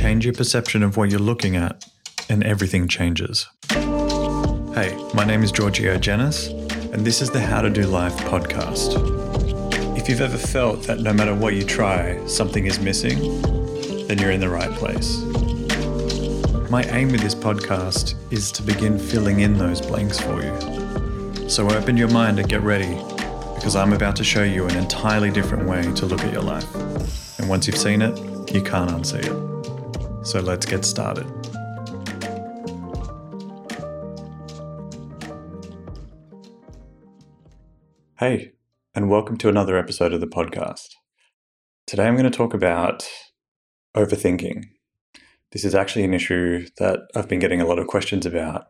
Change your perception of what you're looking at, and everything changes. Hey, my name is Giorgio Janis, and this is the How to Do Life podcast. If you've ever felt that no matter what you try, something is missing, then you're in the right place. My aim with this podcast is to begin filling in those blanks for you. So open your mind and get ready, because I'm about to show you an entirely different way to look at your life. And once you've seen it, you can't unsee it. So let's get started. Hey, and welcome to another episode of the podcast. Today I'm going to talk about overthinking. This is actually an issue that I've been getting a lot of questions about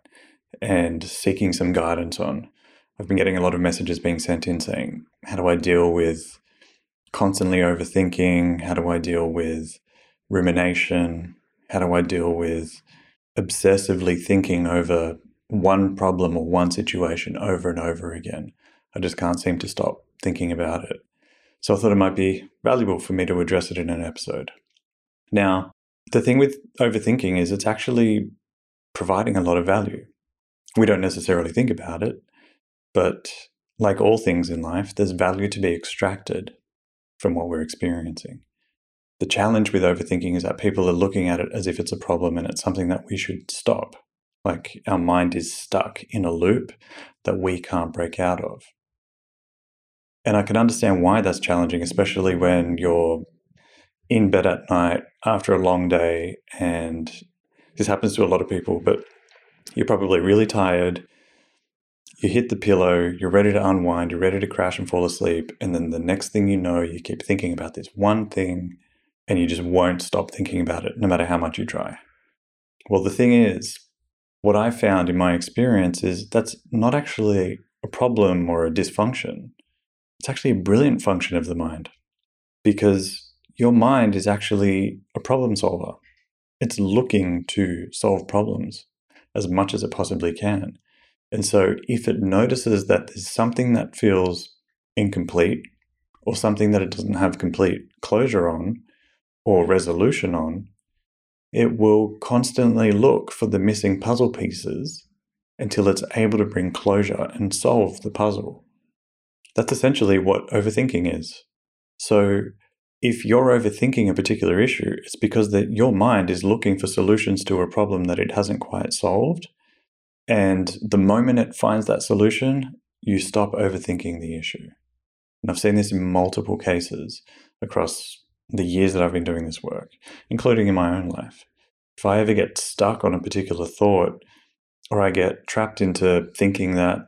and seeking some guidance on. I've been getting a lot of messages being sent in saying, How do I deal with constantly overthinking? How do I deal with rumination? How do I deal with obsessively thinking over one problem or one situation over and over again? I just can't seem to stop thinking about it. So I thought it might be valuable for me to address it in an episode. Now, the thing with overthinking is it's actually providing a lot of value. We don't necessarily think about it, but like all things in life, there's value to be extracted from what we're experiencing. The challenge with overthinking is that people are looking at it as if it's a problem and it's something that we should stop. Like our mind is stuck in a loop that we can't break out of. And I can understand why that's challenging, especially when you're in bed at night after a long day. And this happens to a lot of people, but you're probably really tired. You hit the pillow, you're ready to unwind, you're ready to crash and fall asleep. And then the next thing you know, you keep thinking about this one thing and you just won't stop thinking about it, no matter how much you try. Well, the thing is, what I found in my experience is that's not actually a problem or a dysfunction it's actually a brilliant function of the mind because your mind is actually a problem solver. It's looking to solve problems as much as it possibly can. And so if it notices that there's something that feels incomplete or something that it doesn't have complete closure on or resolution on, it will constantly look for the missing puzzle pieces until it's able to bring closure and solve the puzzle. That's essentially what overthinking is. So, if you're overthinking a particular issue, it's because that your mind is looking for solutions to a problem that it hasn't quite solved. And the moment it finds that solution, you stop overthinking the issue. And I've seen this in multiple cases across the years that I've been doing this work, including in my own life. If I ever get stuck on a particular thought, or I get trapped into thinking that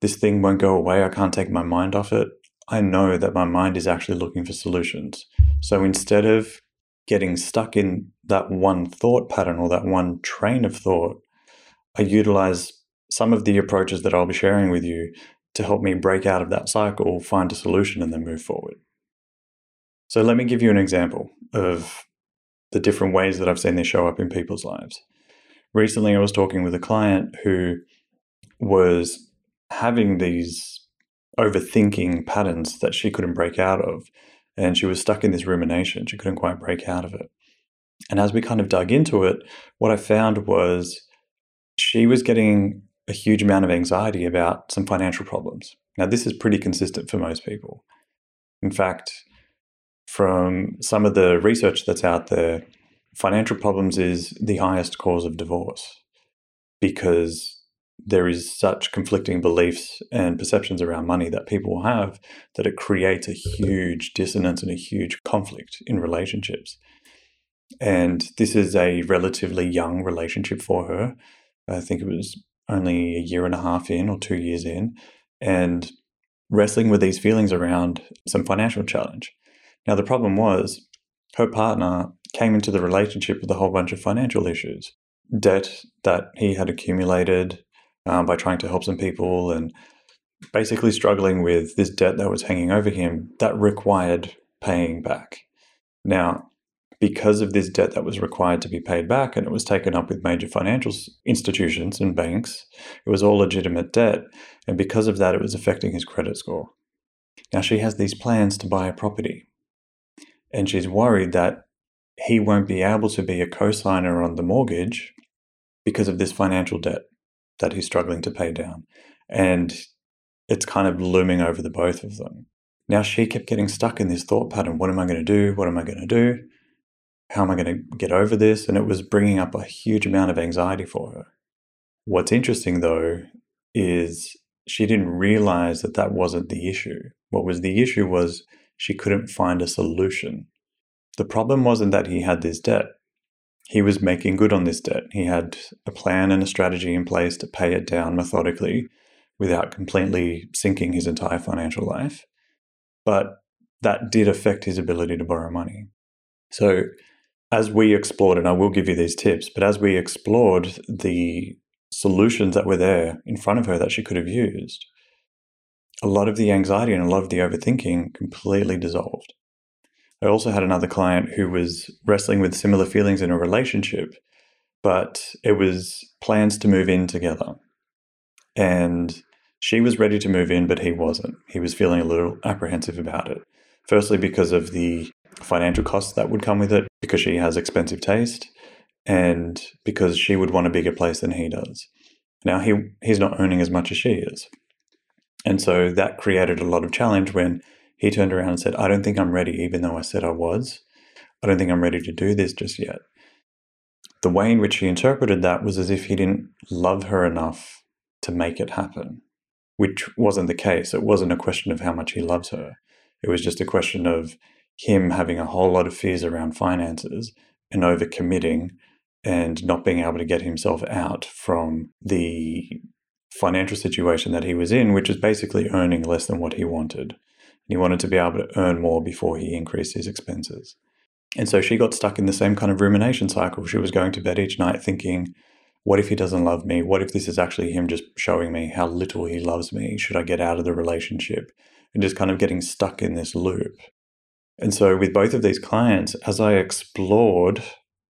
this thing won't go away. I can't take my mind off it. I know that my mind is actually looking for solutions. So instead of getting stuck in that one thought pattern or that one train of thought, I utilize some of the approaches that I'll be sharing with you to help me break out of that cycle, find a solution, and then move forward. So, let me give you an example of the different ways that I've seen this show up in people's lives. Recently, I was talking with a client who was having these overthinking patterns that she couldn't break out of. And she was stuck in this rumination. She couldn't quite break out of it. And as we kind of dug into it, what I found was she was getting a huge amount of anxiety about some financial problems. Now, this is pretty consistent for most people. In fact, from some of the research that's out there, financial problems is the highest cause of divorce because there is such conflicting beliefs and perceptions around money that people have that it creates a huge dissonance and a huge conflict in relationships. And this is a relatively young relationship for her. I think it was only a year and a half in or two years in, and wrestling with these feelings around some financial challenge. Now, the problem was her partner came into the relationship with a whole bunch of financial issues debt that he had accumulated, um, by trying to help some people and basically struggling with this debt that was hanging over him that required paying back. Now, because of this debt that was required to be paid back and it was taken up with major financial institutions and banks, it was all legitimate debt. And because of that, it was affecting his credit score. Now, she has these plans to buy a property. And she's worried that he won't be able to be a co-signer on the mortgage because of this financial debt that he's struggling to pay down. And it's kind of looming over the both of them. Now she kept getting stuck in this thought pattern. What am I going to do? What am I going to do? How am I going to get over this? And it was bringing up a huge amount of anxiety for her. What's interesting though is she didn't realize that that wasn't the issue. What was the issue was she couldn't find a solution. The problem wasn't that he had this debt. He was making good on this debt. He had a plan and a strategy in place to pay it down methodically without completely sinking his entire financial life. But that did affect his ability to borrow money. So, as we explored, and I will give you these tips, but as we explored the solutions that were there in front of her that she could have used, a lot of the anxiety and a lot of the overthinking completely dissolved. I also had another client who was wrestling with similar feelings in a relationship, but it was plans to move in together. And she was ready to move in, but he wasn't. He was feeling a little apprehensive about it. Firstly, because of the financial costs that would come with it, because she has expensive taste, and because she would want a bigger place than he does. Now, he, he's not earning as much as she is. And so that created a lot of challenge when he turned around and said, I don't think I'm ready, even though I said I was. I don't think I'm ready to do this just yet. The way in which he interpreted that was as if he didn't love her enough to make it happen which wasn't the case. It wasn't a question of how much he loves her. It was just a question of him having a whole lot of fears around finances and overcommitting and not being able to get himself out from the financial situation that he was in, which is basically earning less than what he wanted. And He wanted to be able to earn more before he increased his expenses. And so she got stuck in the same kind of rumination cycle. She was going to bed each night thinking, what if he doesn't love me? What if this is actually him just showing me how little he loves me? Should I get out of the relationship? And just kind of getting stuck in this loop. And so, with both of these clients, as I explored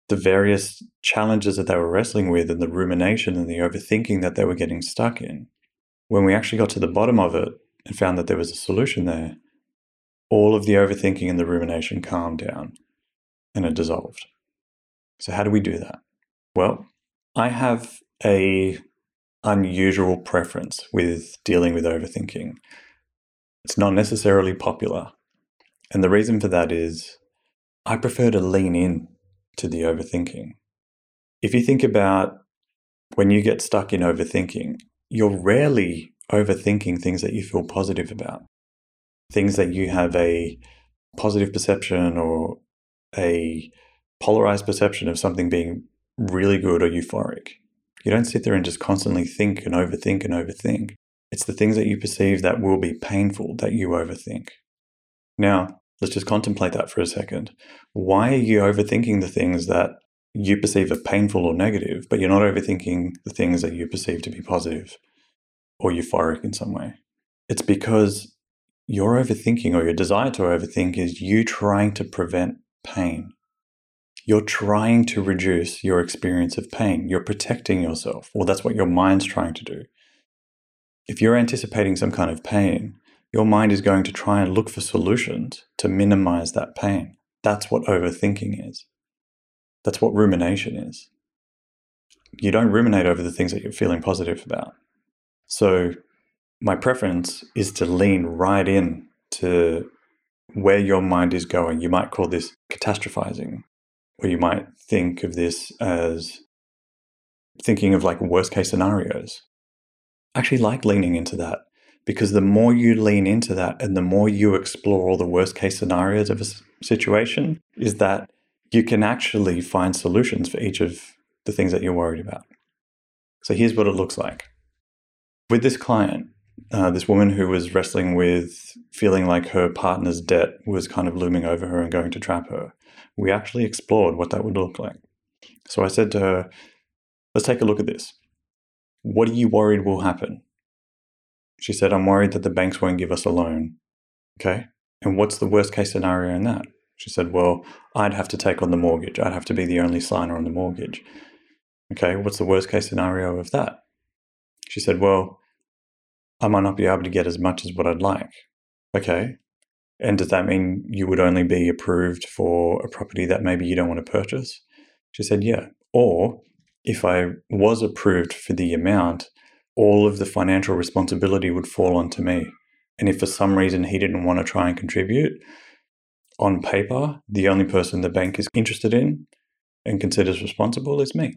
the various challenges that they were wrestling with and the rumination and the overthinking that they were getting stuck in, when we actually got to the bottom of it and found that there was a solution there, all of the overthinking and the rumination calmed down and it dissolved. So, how do we do that? Well, I have a unusual preference with dealing with overthinking. It's not necessarily popular. And the reason for that is I prefer to lean in to the overthinking. If you think about when you get stuck in overthinking, you're rarely overthinking things that you feel positive about, things that you have a positive perception or a polarized perception of something being really good or euphoric. You don't sit there and just constantly think and overthink and overthink. It's the things that you perceive that will be painful that you overthink. Now, let's just contemplate that for a second. Why are you overthinking the things that you perceive are painful or negative, but you're not overthinking the things that you perceive to be positive or euphoric in some way? It's because your overthinking or your desire to overthink is you trying to prevent pain you're trying to reduce your experience of pain. You're protecting yourself. Well, that's what your mind's trying to do. If you're anticipating some kind of pain, your mind is going to try and look for solutions to minimize that pain. That's what overthinking is. That's what rumination is. You don't ruminate over the things that you're feeling positive about. So, my preference is to lean right in to where your mind is going. You might call this catastrophizing or you might think of this as thinking of like worst case scenarios. I actually like leaning into that because the more you lean into that and the more you explore all the worst case scenarios of a situation, is that you can actually find solutions for each of the things that you're worried about. So here's what it looks like. With this client, uh, this woman who was wrestling with feeling like her partner's debt was kind of looming over her and going to trap her we actually explored what that would look like. So I said to her, let's take a look at this. What are you worried will happen? She said, I'm worried that the banks won't give us a loan. Okay. And what's the worst case scenario in that? She said, Well, I'd have to take on the mortgage. I'd have to be the only signer on the mortgage. Okay. What's the worst case scenario of that? She said, Well, I might not be able to get as much as what I'd like. Okay. And does that mean you would only be approved for a property that maybe you don't want to purchase? She said, Yeah. Or if I was approved for the amount, all of the financial responsibility would fall onto me. And if for some reason he didn't want to try and contribute, on paper, the only person the bank is interested in and considers responsible is me.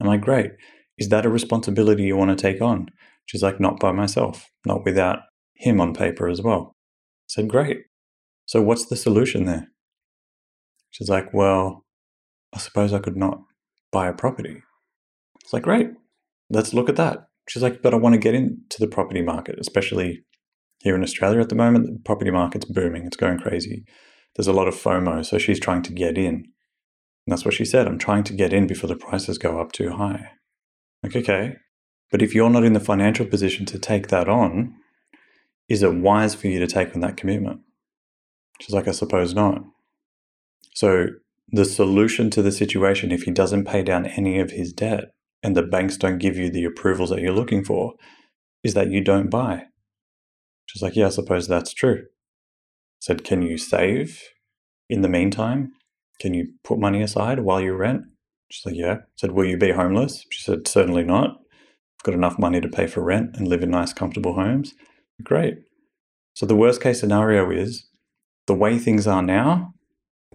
I'm like, great. Is that a responsibility you want to take on? She's like, not by myself, not without him on paper as well. I said, great. So what's the solution there? She's like, well, I suppose I could not buy a property. It's like, great. Let's look at that. She's like, but I want to get into the property market, especially here in Australia at the moment. The property market's booming, it's going crazy. There's a lot of FOMO, so she's trying to get in. And that's what she said I'm trying to get in before the prices go up too high. Like, okay, but if you're not in the financial position to take that on, is it wise for you to take on that commitment? She's like, I suppose not. So, the solution to the situation, if he doesn't pay down any of his debt and the banks don't give you the approvals that you're looking for, is that you don't buy. She's like, Yeah, I suppose that's true. I said, Can you save in the meantime? Can you put money aside while you rent? She's like, Yeah. I said, Will you be homeless? She said, Certainly not. I've got enough money to pay for rent and live in nice, comfortable homes. Great. So the worst case scenario is the way things are now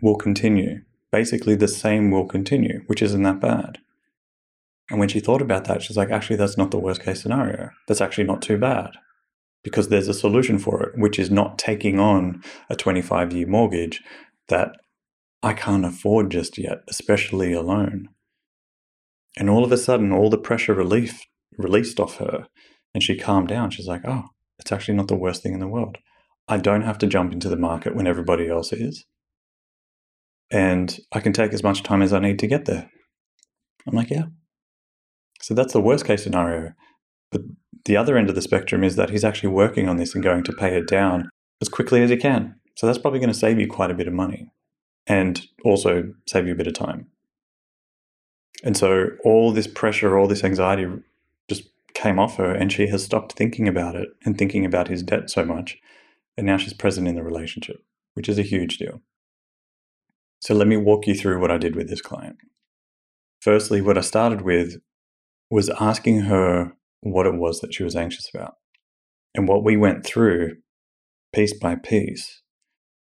will continue. Basically, the same will continue, which isn't that bad. And when she thought about that, she's like, actually, that's not the worst case scenario. That's actually not too bad because there's a solution for it, which is not taking on a 25 year mortgage that I can't afford just yet, especially alone. And all of a sudden, all the pressure relief released off her, and she calmed down. She's like, oh, it's actually not the worst thing in the world. I don't have to jump into the market when everybody else is. And I can take as much time as I need to get there. I'm like, yeah. So that's the worst case scenario. But the other end of the spectrum is that he's actually working on this and going to pay it down as quickly as he can. So that's probably going to save you quite a bit of money and also save you a bit of time. And so all this pressure, all this anxiety just came off her and she has stopped thinking about it and thinking about his debt so much. And now she's present in the relationship, which is a huge deal. So let me walk you through what I did with this client. Firstly, what I started with was asking her what it was that she was anxious about. And what we went through piece by piece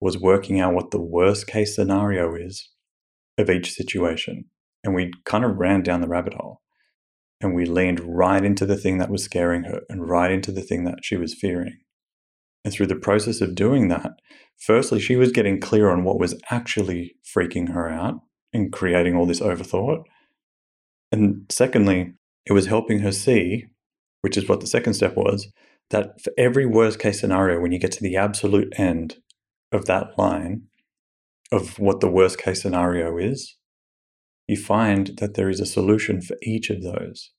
was working out what the worst case scenario is of each situation. And we kind of ran down the rabbit hole and we leaned right into the thing that was scaring her and right into the thing that she was fearing. And through the process of doing that, firstly, she was getting clear on what was actually freaking her out and creating all this overthought. And secondly, it was helping her see which is what the second step was, that for every worst case scenario, when you get to the absolute end of that line of what the worst case scenario is, you find that there is a solution for each of those.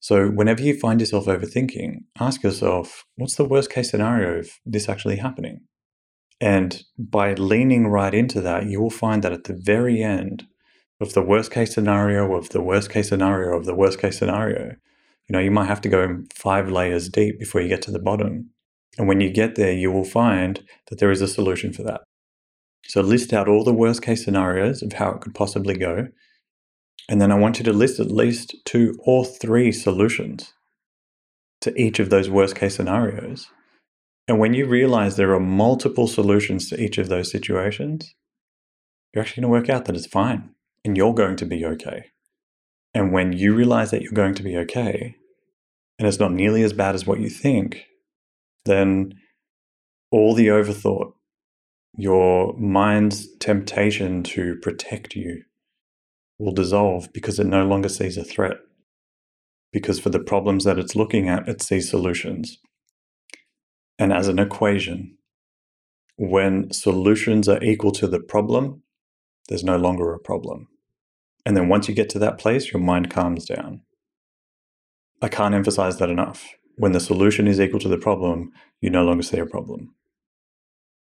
So, whenever you find yourself overthinking, ask yourself, what's the worst case scenario of this actually happening? And by leaning right into that, you will find that at the very end of the worst case scenario, of the worst case scenario, of the worst case scenario, you know, you might have to go five layers deep before you get to the bottom. And when you get there, you will find that there is a solution for that. So list out all the worst case scenarios of how it could possibly go. And then I want you to list at least two or three solutions to each of those worst case scenarios. And when you realize there are multiple solutions to each of those situations, you're actually going to work out that it's fine and you're going to be okay. And when you realize that you're going to be okay, and it's not nearly as bad as what you think, then all the overthought, your mind's temptation to protect you will dissolve because it no longer sees a threat. Because for the problems that it's looking at, it sees solutions. And as an equation, when solutions are equal to the problem, there's no longer a problem. And then once you get to that place, your mind calms down. I can't emphasize that enough. When the solution is equal to the problem, you no longer see a problem.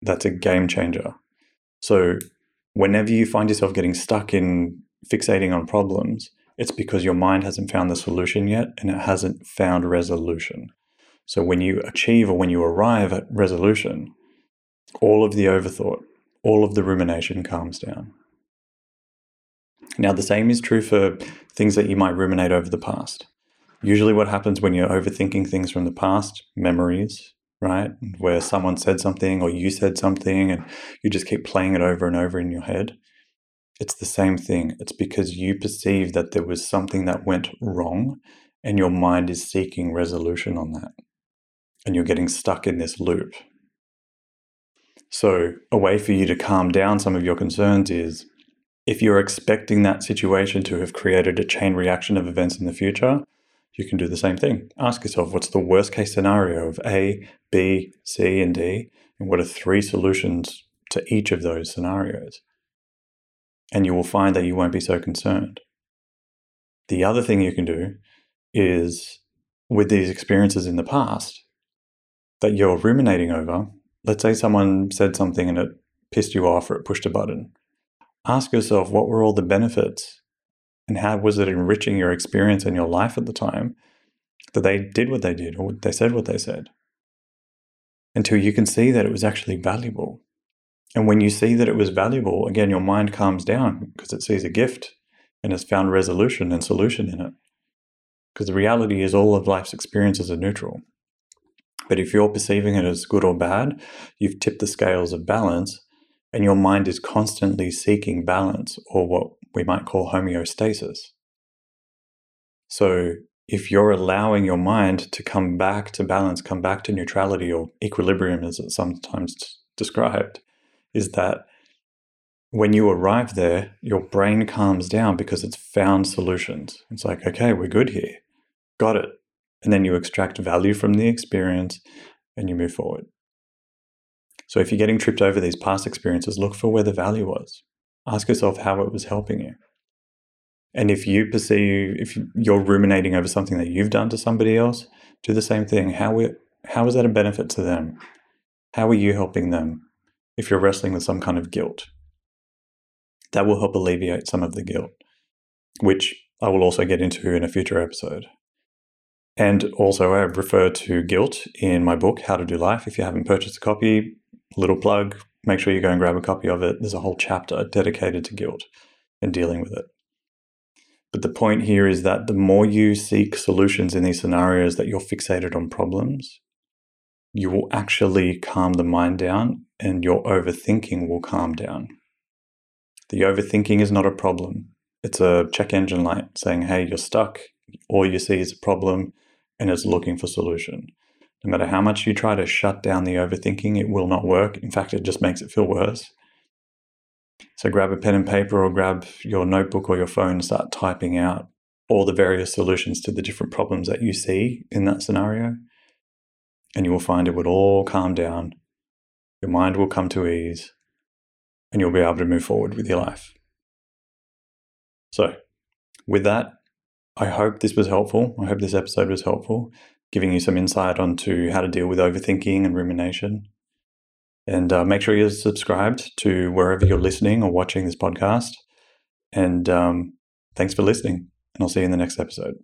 That's a game changer. So, whenever you find yourself getting stuck in fixating on problems, it's because your mind hasn't found the solution yet and it hasn't found resolution. So, when you achieve or when you arrive at resolution, all of the overthought, all of the rumination calms down. Now, the same is true for things that you might ruminate over the past. Usually, what happens when you're overthinking things from the past, memories, right? Where someone said something or you said something and you just keep playing it over and over in your head. It's the same thing. It's because you perceive that there was something that went wrong and your mind is seeking resolution on that. And you're getting stuck in this loop. So, a way for you to calm down some of your concerns is if you're expecting that situation to have created a chain reaction of events in the future, you can do the same thing. Ask yourself what's the worst case scenario of A, B, C, and D, and what are three solutions to each of those scenarios? And you will find that you won't be so concerned. The other thing you can do is with these experiences in the past that you're ruminating over, let's say someone said something and it pissed you off or it pushed a button. Ask yourself what were all the benefits and how was it enriching your experience and your life at the time that they did what they did or they said what they said until you can see that it was actually valuable. And when you see that it was valuable, again, your mind calms down because it sees a gift and has found resolution and solution in it. Because the reality is, all of life's experiences are neutral. But if you're perceiving it as good or bad, you've tipped the scales of balance, and your mind is constantly seeking balance or what we might call homeostasis. So, if you're allowing your mind to come back to balance, come back to neutrality or equilibrium, as it's sometimes described, is that when you arrive there, your brain calms down because it's found solutions. It's like, okay, we're good here. Got it. And then you extract value from the experience and you move forward. So if you're getting tripped over these past experiences, look for where the value was. Ask yourself how it was helping you. And if you perceive, if you're ruminating over something that you've done to somebody else, do the same thing. How, how is that a benefit to them? How are you helping them if you're wrestling with some kind of guilt? That will help alleviate some of the guilt, which I will also get into in a future episode. And also, I refer to guilt in my book, How to Do Life. If you haven't purchased a copy, little plug, make sure you go and grab a copy of it. There's a whole chapter dedicated to guilt and dealing with it. But the point here is that the more you seek solutions in these scenarios that you're fixated on problems, you will actually calm the mind down and your overthinking will calm down. The overthinking is not a problem. It's a check engine light saying, hey, you're stuck. All you see is a problem and it's looking for solution. No matter how much you try to shut down the overthinking, it will not work. In fact, it just makes it feel worse. So grab a pen and paper or grab your notebook or your phone and start typing out all the various solutions to the different problems that you see in that scenario. And you will find it would all calm down. Your mind will come to ease and you'll be able to move forward with your life. So, with that, I hope this was helpful. I hope this episode was helpful, giving you some insight onto how to deal with overthinking and rumination. And uh, make sure you're subscribed to wherever you're listening or watching this podcast. And um, thanks for listening. And I'll see you in the next episode.